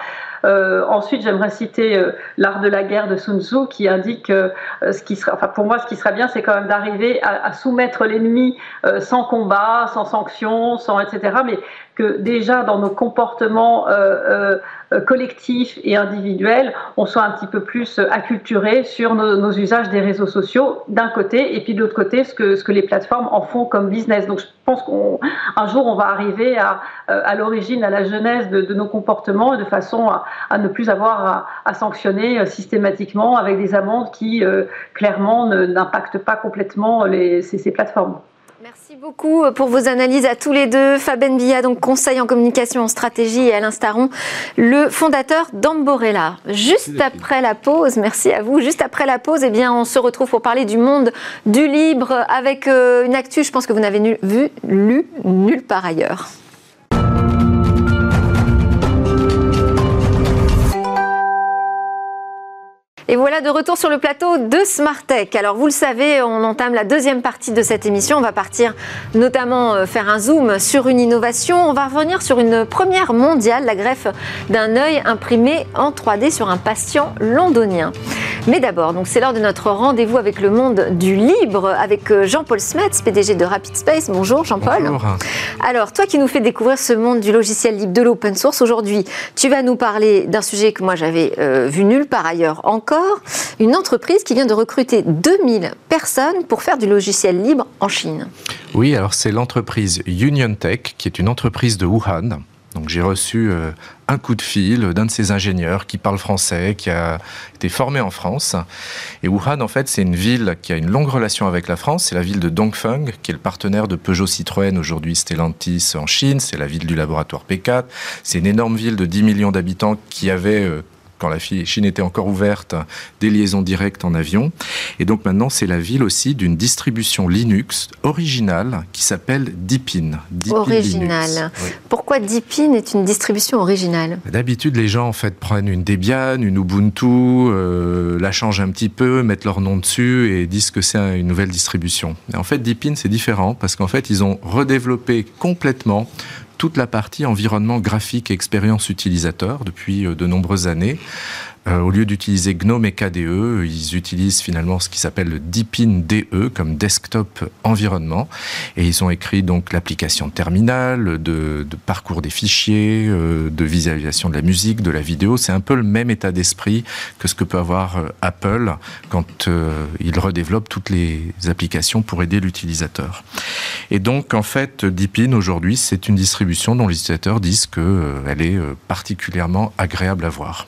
Speaker 3: Euh, ensuite, j'aimerais citer euh, l'art de la guerre de Sun Tzu qui indique euh, ce qui sera, enfin pour moi, ce qui serait bien, c'est quand même d'arriver à, à, soumettre l'ennemi sans combat, sans sanctions, sans etc. Mais que déjà dans nos comportements euh, euh, collectifs et individuels, on soit un petit peu plus acculturé sur nos, usages des réseaux sociaux d'un côté, et puis de l'autre côté, ce que, ce que les plateformes en font comme business. Donc je pense qu'un jour, on va arriver à, à l'origine, à la genèse de, nos comportements, de façon à, ne plus avoir à, sanctionner systématiquement avec des amendes qui, euh, clairement, n'impactent pas complètement les, ces plateformes.
Speaker 1: Merci beaucoup pour vos analyses à tous les deux. Faben Billa, donc conseil en communication, en stratégie, et Alain Staron, le fondateur d'Amborella. Juste après la pause, merci à vous. Juste après la pause, eh bien, on se retrouve pour parler du monde du libre avec euh, une actu, je pense que vous n'avez vu, lu nulle part ailleurs. Et voilà de retour sur le plateau de Smart Tech. Alors vous le savez, on entame la deuxième partie de cette émission. On va partir notamment euh, faire un zoom sur une innovation. On va revenir sur une première mondiale, la greffe d'un œil imprimé en 3D sur un patient londonien. Mais d'abord, donc c'est l'heure de notre rendez-vous avec le monde du libre avec euh, Jean-Paul Smets, PDG de Rapid Space. Bonjour Jean-Paul.
Speaker 5: Bonjour.
Speaker 1: Alors toi qui nous fais découvrir ce monde du logiciel libre, de l'open source, aujourd'hui tu vas nous parler d'un sujet que moi j'avais euh, vu nulle part ailleurs encore, une entreprise qui vient de recruter 2000 personnes pour faire du logiciel libre en Chine.
Speaker 5: Oui, alors c'est l'entreprise Union Tech qui est une entreprise de Wuhan donc j'ai reçu euh, un coup de fil d'un de ces ingénieurs qui parle français, qui a été formé en France. Et Wuhan, en fait, c'est une ville qui a une longue relation avec la France. C'est la ville de Dongfeng, qui est le partenaire de Peugeot Citroën, aujourd'hui Stellantis en Chine. C'est la ville du laboratoire P4. C'est une énorme ville de 10 millions d'habitants qui avait euh, quand la Chine était encore ouverte, des liaisons directes en avion. Et donc maintenant, c'est la ville aussi d'une distribution Linux originale qui s'appelle Deepin.
Speaker 1: originale. Pourquoi Deepin est une distribution originale?
Speaker 5: D'habitude, les gens en fait prennent une Debian, une Ubuntu, euh, la changent un petit peu, mettent leur nom dessus et disent que c'est une nouvelle distribution. Et en fait, Deepin, c'est différent parce qu'en fait, ils ont redéveloppé complètement toute la partie environnement graphique et expérience utilisateur depuis euh, de nombreuses années. Euh, au lieu d'utiliser GNOME et KDE, ils utilisent finalement ce qui s'appelle le Deepin DE comme desktop environnement. Et ils ont écrit donc l'application terminale, de, parcours des fichiers, euh, de visualisation de la musique, de la vidéo. C'est un peu le même état d'esprit que ce que peut avoir euh, Apple quand il redéveloppe toutes les applications pour aider l'utilisateur. Et donc, en fait, Deepin aujourd'hui, c'est une distribution dont les utilisateurs disent qu'elle est particulièrement agréable à voir.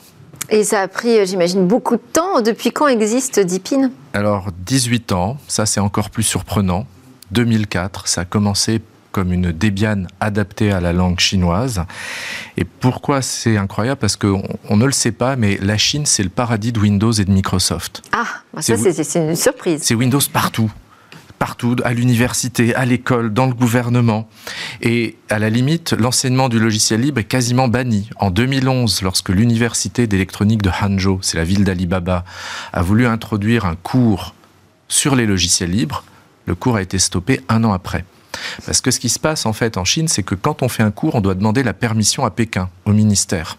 Speaker 1: Et ça a pris, euh, j'imagine, beaucoup de temps. Depuis quand existe Deepin?
Speaker 5: Alors, 18 ans, ça c'est encore plus surprenant. 2004, ça a commencé comme une Debian adaptée à la langue chinoise. Et pourquoi c'est incroyable? Parce qu'on on ne le sait pas, mais la Chine, c'est le paradis de Windows et de Microsoft.
Speaker 1: Ah, bah ça c'est une surprise.
Speaker 5: C'est Windows partout partout, à l'université, à l'école, dans le gouvernement. Et à la limite, l'enseignement du logiciel libre est quasiment banni. En 2011, lorsque l'université d'électronique de Hangzhou, c'est la ville d'Alibaba, a voulu introduire un cours sur les logiciels libres, le cours a été stoppé un an après. Parce que ce qui se passe en fait en Chine, c'est que quand on fait un cours, on doit demander la permission à Pékin, au ministère.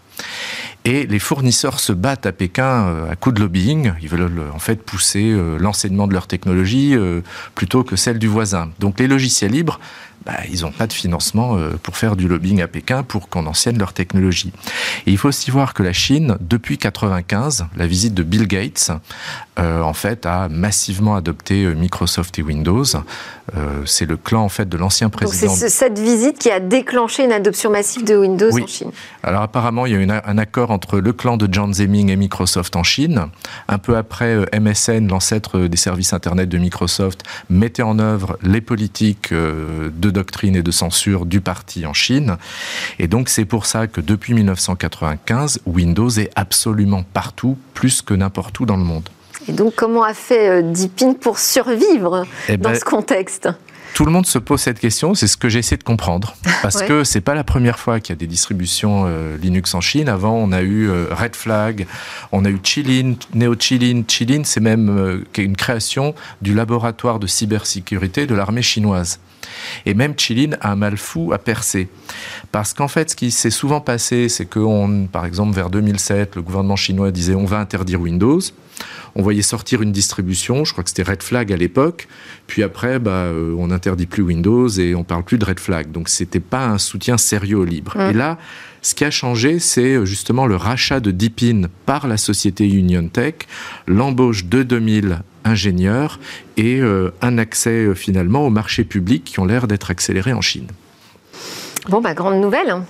Speaker 5: Et les fournisseurs se battent à Pékin euh, à coup de lobbying. Ils veulent en fait pousser euh, l'enseignement de leur technologie euh, plutôt que celle du voisin. Donc les logiciels libres bah, ils n'ont pas de financement euh, pour faire du lobbying à Pékin pour qu'on enseigne leur technologie. Et il faut aussi voir que la Chine, depuis 95, la visite de Bill Gates, euh, en fait, a massivement adopté euh, Microsoft et Windows. c'est le clan en fait de l'ancien président.
Speaker 1: C'est cette visite qui a déclenché une adoption massive de Windows en Chine.
Speaker 5: Alors apparemment, il y a eu un accord entre le clan de John Zeming et Microsoft en Chine. Un peu après, MSN, l'ancêtre des services Internet de Microsoft, mettait en œuvre les politiques de doctrine et de censure du parti en Chine. Et donc c'est pour ça que depuis 1995, Windows est absolument partout, plus que n'importe où dans le monde.
Speaker 1: Et donc comment a fait euh, Deepin pour survivre eh dans ben, ce contexte?
Speaker 5: tout le monde se pose cette question, c'est ce que j'ai essayé de comprendre. Parce que que c'est pas la première fois qu'il y a des distributions euh, Linux en Chine. Avant, on a eu euh, Red Flag, on a eu Chilin, Neo Chilin. Chilin, c'est même une création du laboratoire de cybersécurité de l'armée chinoise. Et même Chilin a un mal fou à percer. Parce qu'en fait, ce qui s'est souvent passé, c'est que, par exemple, vers 2007, le gouvernement chinois disait on va interdire Windows. On voyait sortir une distribution, je crois que c'était Red Flag à l'époque, puis après, bah, euh, on n'interdit plus Windows et on parle plus de Red Flag. Donc c'était pas un soutien sérieux au libre. Et là, ce qui a changé, c'est euh, justement le rachat de Deepin par la société Union Tech, l'embauche de 2000 ingénieurs et euh, un accès euh, finalement au marché public qui ont l'air d'être accélérés en Chine.
Speaker 1: Bon, bah, grande nouvelle. Hein.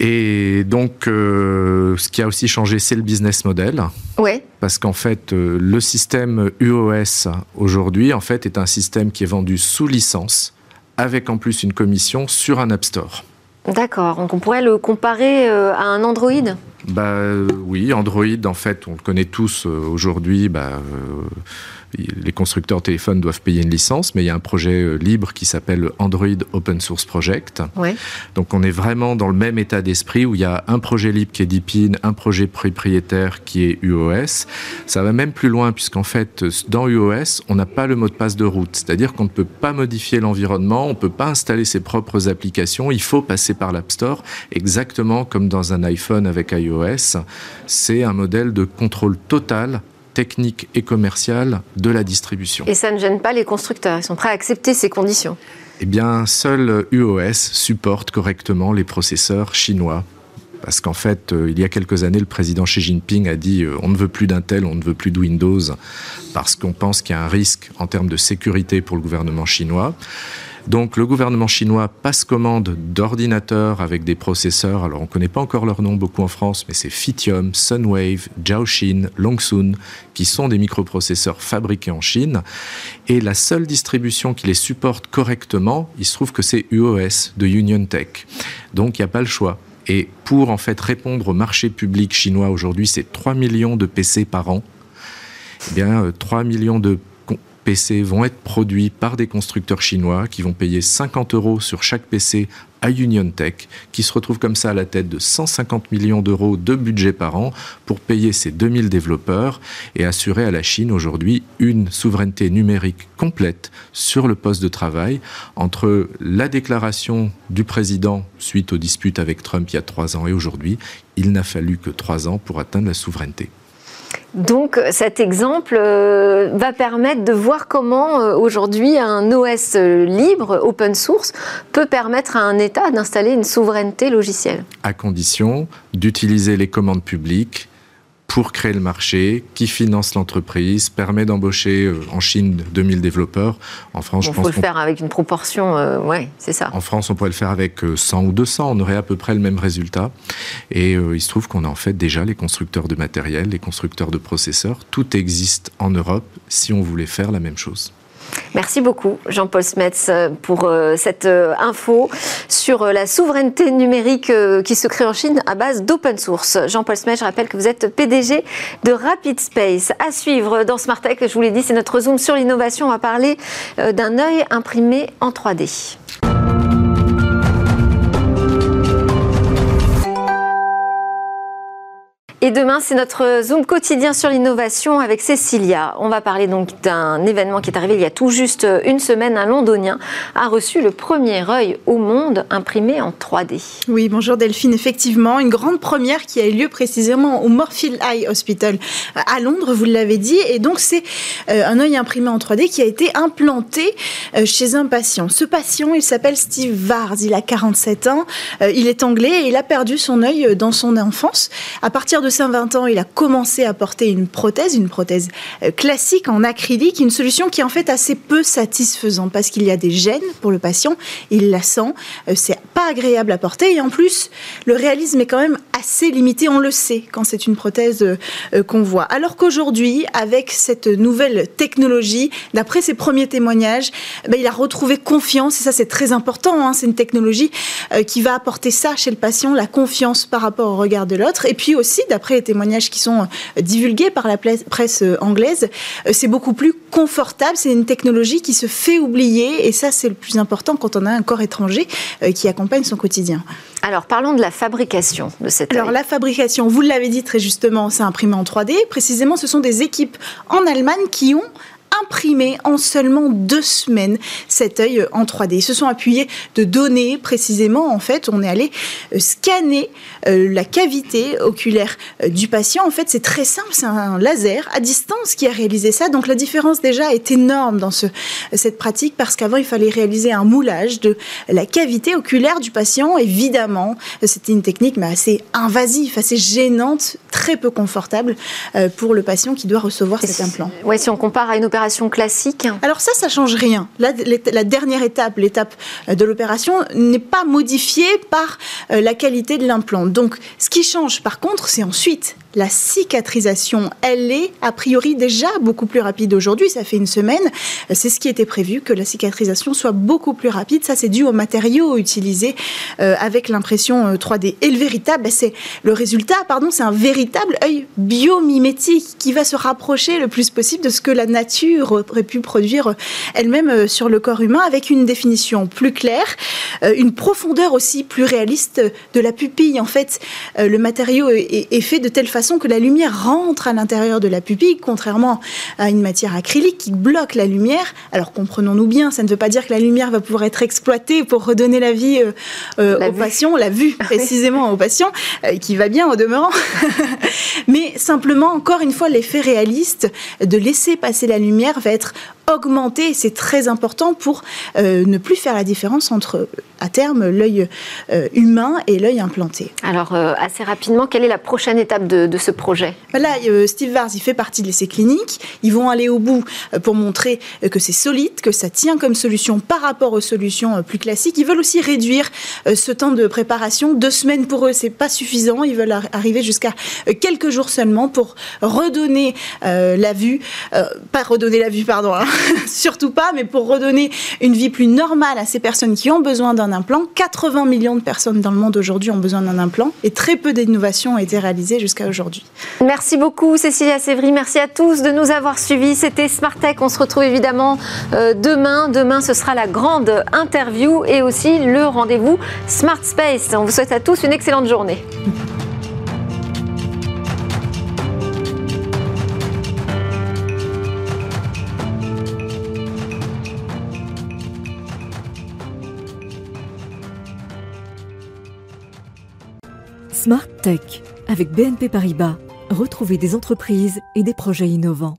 Speaker 5: Et donc, euh, ce qui a aussi changé, c'est le business model.
Speaker 1: Oui.
Speaker 5: Parce qu'en fait, le système UOS aujourd'hui, en fait, est un système qui est vendu sous licence, avec en plus une commission sur un App Store.
Speaker 1: D'accord. Donc, on pourrait le comparer à un Android
Speaker 5: bah oui, Android, en fait, on le connaît tous aujourd'hui. Bah, les constructeurs téléphones doivent payer une licence, mais il y a un projet euh, libre qui s'appelle Android Open Source Project. Donc on est vraiment dans le même état d'esprit où il y a un projet libre qui est Deepin, un projet propriétaire qui est UOS. Ça va même plus loin puisqu'en fait, dans UOS, on n'a pas le mot de passe de route. C'est-à-dire qu'on ne peut pas modifier l'environnement, on ne peut pas installer ses propres applications, il faut passer par l'App Store, exactement comme dans un iPhone avec iOS. C'est un modèle de contrôle total technique et commerciale de la distribution.
Speaker 1: Et ça ne gêne pas les constructeurs, ils sont prêts à accepter ces conditions
Speaker 5: Eh bien, seul UOS supporte correctement les processeurs chinois. Parce qu'en fait, euh, il y a quelques années, le président Xi Jinping a dit euh, on ne veut plus d'Intel, on ne veut plus de Windows, parce qu'on pense qu'il y a un risque en termes de sécurité pour le gouvernement chinois. Donc le gouvernement chinois passe commande d'ordinateurs avec des processeurs, alors on ne connaît pas encore leur nom beaucoup en France, mais c'est Phytium, Sunwave, Jiaoxin, Longsun, qui sont des microprocesseurs fabriqués en Chine. Et la seule distribution qui les supporte correctement, il se trouve que c'est UOS de Union Tech. Donc il n'y a pas le choix. Et pour en fait répondre au marché public chinois aujourd'hui, c'est 3 millions de PC par an. Eh bien, 3 euh, millions de PC vont être produits par des constructeurs chinois qui vont payer 50 euros sur chaque PC à Union Tech, qui se retrouve comme ça à la tête de 150 millions d'euros de budget par an pour payer ces 2000 développeurs et assurer à la Chine aujourd'hui une souveraineté numérique complète sur le poste de travail entre la déclaration du président suite aux disputes avec Trump il y a trois ans et aujourd'hui. Il n'a fallu que trois ans pour atteindre la souveraineté.
Speaker 1: Donc cet exemple euh, va permettre de voir comment euh, aujourd'hui un OS libre, open source, peut permettre à un État d'installer une souveraineté logicielle.
Speaker 5: À condition d'utiliser les commandes publiques pour créer le marché, qui finance l'entreprise, permet d'embaucher euh, en Chine 2000 développeurs. En France,
Speaker 1: je pense. Il faut le faire avec une proportion, euh, ouais, c'est ça.
Speaker 5: En France, on pourrait le faire avec 100 euh, ou 200, on aurait à peu près le même résultat. Et il se trouve qu'on a en fait déjà les constructeurs de matériel, les constructeurs de processeurs. Tout existe en Europe si on voulait faire la même chose.
Speaker 1: Merci beaucoup, Jean-Paul Smets, pour euh, cette euh, info sur euh, la souveraineté numérique qui se crée en Chine à base d'open source. Jean-Paul Smets, je rappelle que vous êtes PDG de Rapid Space. À suivre dans Smart Tech, je vous l'ai dit, c'est notre zoom sur l'innovation. On va parler d'un œil imprimé en 3D. Et demain, c'est notre Zoom quotidien sur l'innovation avec Cécilia. On va parler donc d'un événement qui est arrivé il y a tout juste une semaine. Un londonien a reçu le premier œil au monde imprimé en 3D.
Speaker 6: Oui, bonjour Delphine. Effectivement, une grande première qui a eu lieu précisément au Morphield Eye Hospital à Londres, vous l'avez dit. Et donc, c'est euh, un œil imprimé en 3D qui a été implanté euh, chez un patient. Ce patient, il s'appelle Steve Vars. Il a 47 ans. Euh, il est anglais et il a perdu son œil dans son enfance. À partir de ses 20 ans, il a commencé à porter une prothèse, une prothèse euh, classique en acrylique, une solution qui est en fait assez peu satisfaisante parce qu'il y a des gènes pour le patient, il la sent, euh, c'est pas agréable à porter et en plus le réalisme est quand même assez limité, on le sait quand c'est une prothèse euh, qu'on voit. Alors qu'aujourd'hui, avec cette nouvelle technologie, d'après ses premiers témoignages, ben, il a retrouvé confiance et ça c'est très important. Hein. c'est une technologie qui va apporter ça chez le patient, la confiance par rapport au regard de l'autre et puis aussi d'après les témoignages qui sont euh, divulgués par la presse euh, anglaise, euh, c'est beaucoup plus confortable. C'est une technologie qui se fait oublier et ça, c'est le plus important quand on a un corps étranger qui accompagne son quotidien.
Speaker 1: Alors, parlons de la fabrication de cette.
Speaker 6: Alors, la fabrication, vous l'avez dit très justement, c'est imprimé en 3D. Précisément, ce sont des équipes en Allemagne qui ont imprimé en seulement deux semaines cet œil en 3D. Ils se sont appuyés de données précisément. En fait, on est allé euh, scanner euh, la cavité oculaire euh, du patient. En fait, c'est très simple, c'est un laser à distance qui a réalisé ça. Donc la différence déjà est énorme dans ce, cette pratique parce qu'avant, il fallait réaliser un moulage de la cavité oculaire du patient. Évidemment, c'était une technique mais assez invasive, assez gênante, très peu confortable pour le patient qui doit recevoir cet implant.
Speaker 1: Oui, si on compare à une opération classique
Speaker 6: Alors ça, ça change rien. La, dernière étape, l'étape euh, de l'opération, n'est pas modifiée par euh, la qualité de l'implant. Donc, ce qui change, par contre, c'est ensuite la cicatrisation, elle est a priori déjà beaucoup plus rapide aujourd'hui. Ça fait une semaine. C'est ce qui était prévu, que la cicatrisation soit beaucoup plus rapide. Ça, c'est dû aux matériaux utilisés euh, avec l'impression 3D. Euh, Et le véritable, c'est le résultat, pardon, c'est un véritable œil biomimétique qui va se rapprocher le plus possible de ce que la nature aurait pu produire elle-même euh, sur le corps humain avec une définition plus claire, une profondeur aussi plus réaliste de la pupille. En fait, le matériau est fait de telle façon que la lumière rentre à l'intérieur de la pupille, contrairement à une matière acrylique qui bloque la lumière. Alors comprenons-nous bien, ça ne veut pas dire que la lumière va pouvoir être exploitée pour redonner la vie euh, euh, aux patients, la vue précisément aux patients, euh, qui va bien au demeurant. Mais simplement, encore une fois, l'effet réaliste de laisser passer la lumière va être augmenter. C'est très important pour euh, ne plus faire la différence entre, à terme, l'œil humain et l'œil implanté.
Speaker 1: Alors, assez rapidement, quelle est la prochaine étape de, ce projet
Speaker 6: Là, Steve Vars, il fait partie de l'essai clinique. Ils vont aller au bout pour montrer que c'est solide, que ça tient comme solution par rapport aux solutions plus classiques. Ils veulent aussi réduire ce temps de préparation. Deux semaines pour eux, c'est pas suffisant. Ils veulent arriver jusqu'à quelques jours seulement pour redonner la vue, pas redonner la vue, pardon, hein, surtout pas, mais pour redonner une vie plus normale à ces personnes qui ont besoin d'un implant. 80 millions de personnes dans le monde aujourd'hui ont besoin d'un implant et très peu d'innovations ont été réalisées jusqu'à aujourd'hui.
Speaker 1: Merci beaucoup Cécilia Sévry, merci à tous de nous avoir suivis. C'était Smart Tech, on se retrouve évidemment euh, demain. Demain, ce sera la grande interview et aussi le rendez-vous Smart Space. On vous souhaite à tous une excellente journée.
Speaker 7: Smart Tech avec BNP Paribas. Retrouvez des entreprises et des projets innovants.